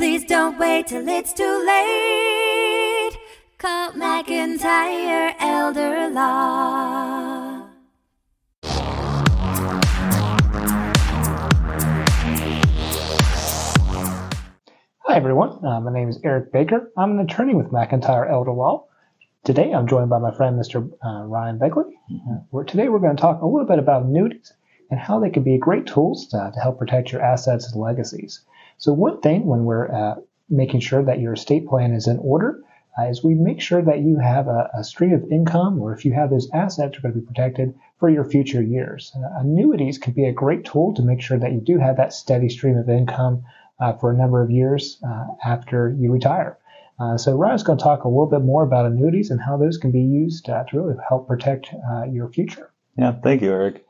Please don't wait till it's too late. Call McIntyre Elder Law. Hi, everyone. Uh, my name is Eric Baker. I'm an attorney with McIntyre Elder Law. Today, I'm joined by my friend, Mr. Uh, Ryan Begley. Uh, today, we're going to talk a little bit about annuities and how they can be great tools to, to help protect your assets and legacies. So, one thing when we're uh, making sure that your estate plan is in order uh, is we make sure that you have a, a, stream of income, or if you have those assets, are going to be protected for your future years. Uh, annuities can be a great tool to make sure that you do have that steady stream of income uh, for a number of years uh, after you retire. Uh, so Ryan's going to talk a little bit more about annuities and how those can be used to really help protect your future. Yeah, thank you, Eric.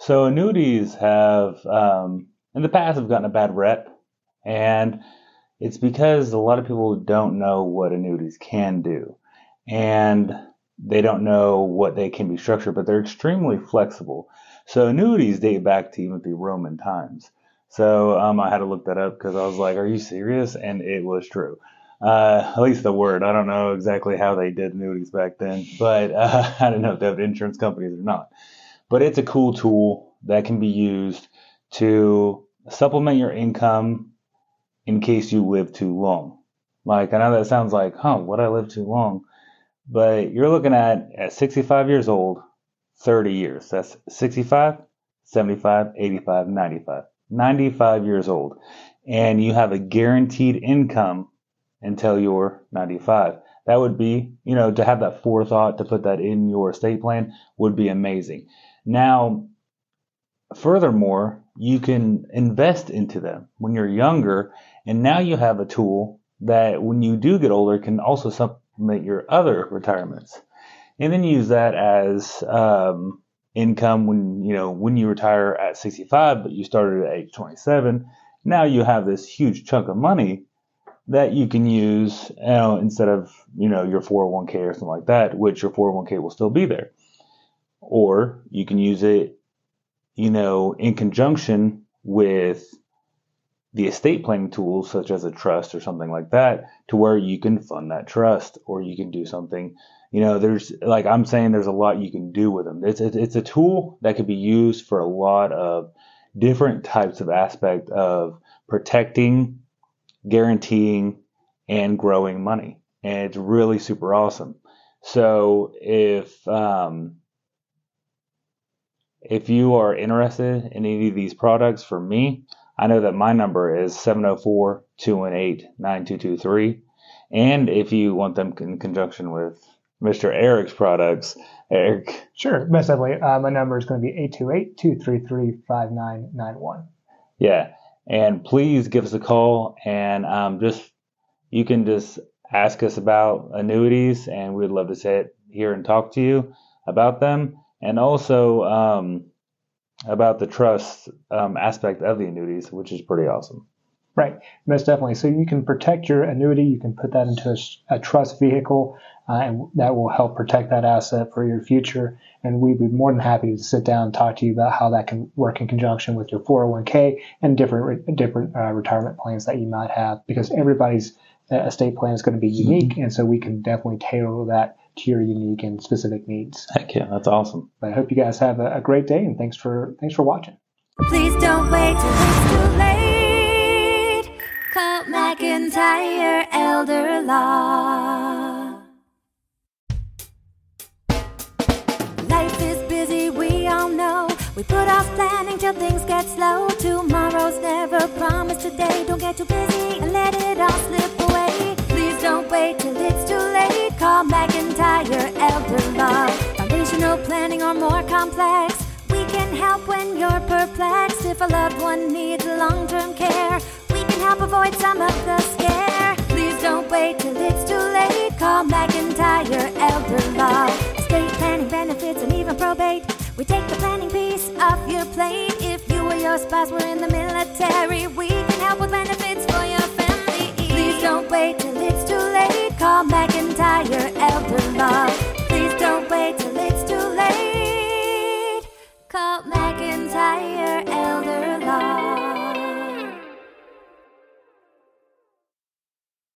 So annuities have, um, in the past, have gotten a bad rep, and it's because a lot of people don't know what annuities can do, and they don't know what they can be structured, but they're extremely flexible. So annuities date back to even the Roman times. So um, I had to look that up because I was like, "Are you serious?" And it was true. Uh, at least the word. I don't know exactly how they did annuities back then, but uh, I don't know if they have insurance companies or not. But it's a cool tool that can be used to supplement your income in case you live too long. Like I know that sounds like, huh, would I live too long? But you're looking at at 65 years old, 30 years. That's 65, 75, 85, 95. 95 years old and you have a guaranteed income until you're 95. That would be, you know, to have that forethought to put that in your estate plan would be amazing. Now, furthermore, you can invest into them when you're younger, and now you have a tool that when you do get older can also supplement your other retirements. And then use that as um, income when you know when you retire at 65 but you started at age 27 now you have this huge chunk of money that you can use you know, instead of you know your 401k or something like that which your 401k will still be there or you can use it you know in conjunction with the estate planning tools such as a trust or something like that to where you can fund that trust or you can do something you know, there's like I'm saying, there's a lot you can do with them. It's it's a tool that could be used for a lot of different types of aspect of protecting, guaranteeing, and growing money, and it's really super awesome. So if um, if you are interested in any of these products from me, I know that my number is 704 218 9223. And if you want them in conjunction with Mr. Eric's products. Eric. Sure, most definitely. Uh, my number is going to be 828-233-5991. Yeah, and please give us a call and um, just you can just ask us about annuities, and we'd love to sit here and talk to you about them, and also um, about the trust um, aspect of the annuities, which is pretty awesome. Right, most definitely. So you can protect your annuity. You can put that into a, a trust vehicle, uh, and that will help protect that asset for your future. And we'd be more than happy to sit down and talk to you about how that can work in conjunction with your 401k and different different uh, retirement plans that you might have, because everybody's uh, estate plan is going to be mm-hmm. unique, mm-hmm. and so we can definitely tailor that to your unique and specific needs. Heck yeah, that's awesome. But I hope you guys have a, a great day, and thanks for thanks for watching. Please don't wait till it's too late. Call McIntyre Elder Law. Life is busy, we all know. We put off planning till things get slow. Tomorrow's never promised today. Don't get too busy and let it all slip away. Please don't wait till it's too late. Call McIntyre Elder Law. Foundational planning or more complex. We can help when you're perplexed. If a loved one needs long term care help avoid some of the scare. Please don't wait till it's too late. Call McIntyre Elder Law. Estate planning benefits and even probate. We take the planning piece off your plate. If you or your spouse were in the military, we can help with benefits for your family. Please don't wait till it's too late. Call McIntyre Elder Law.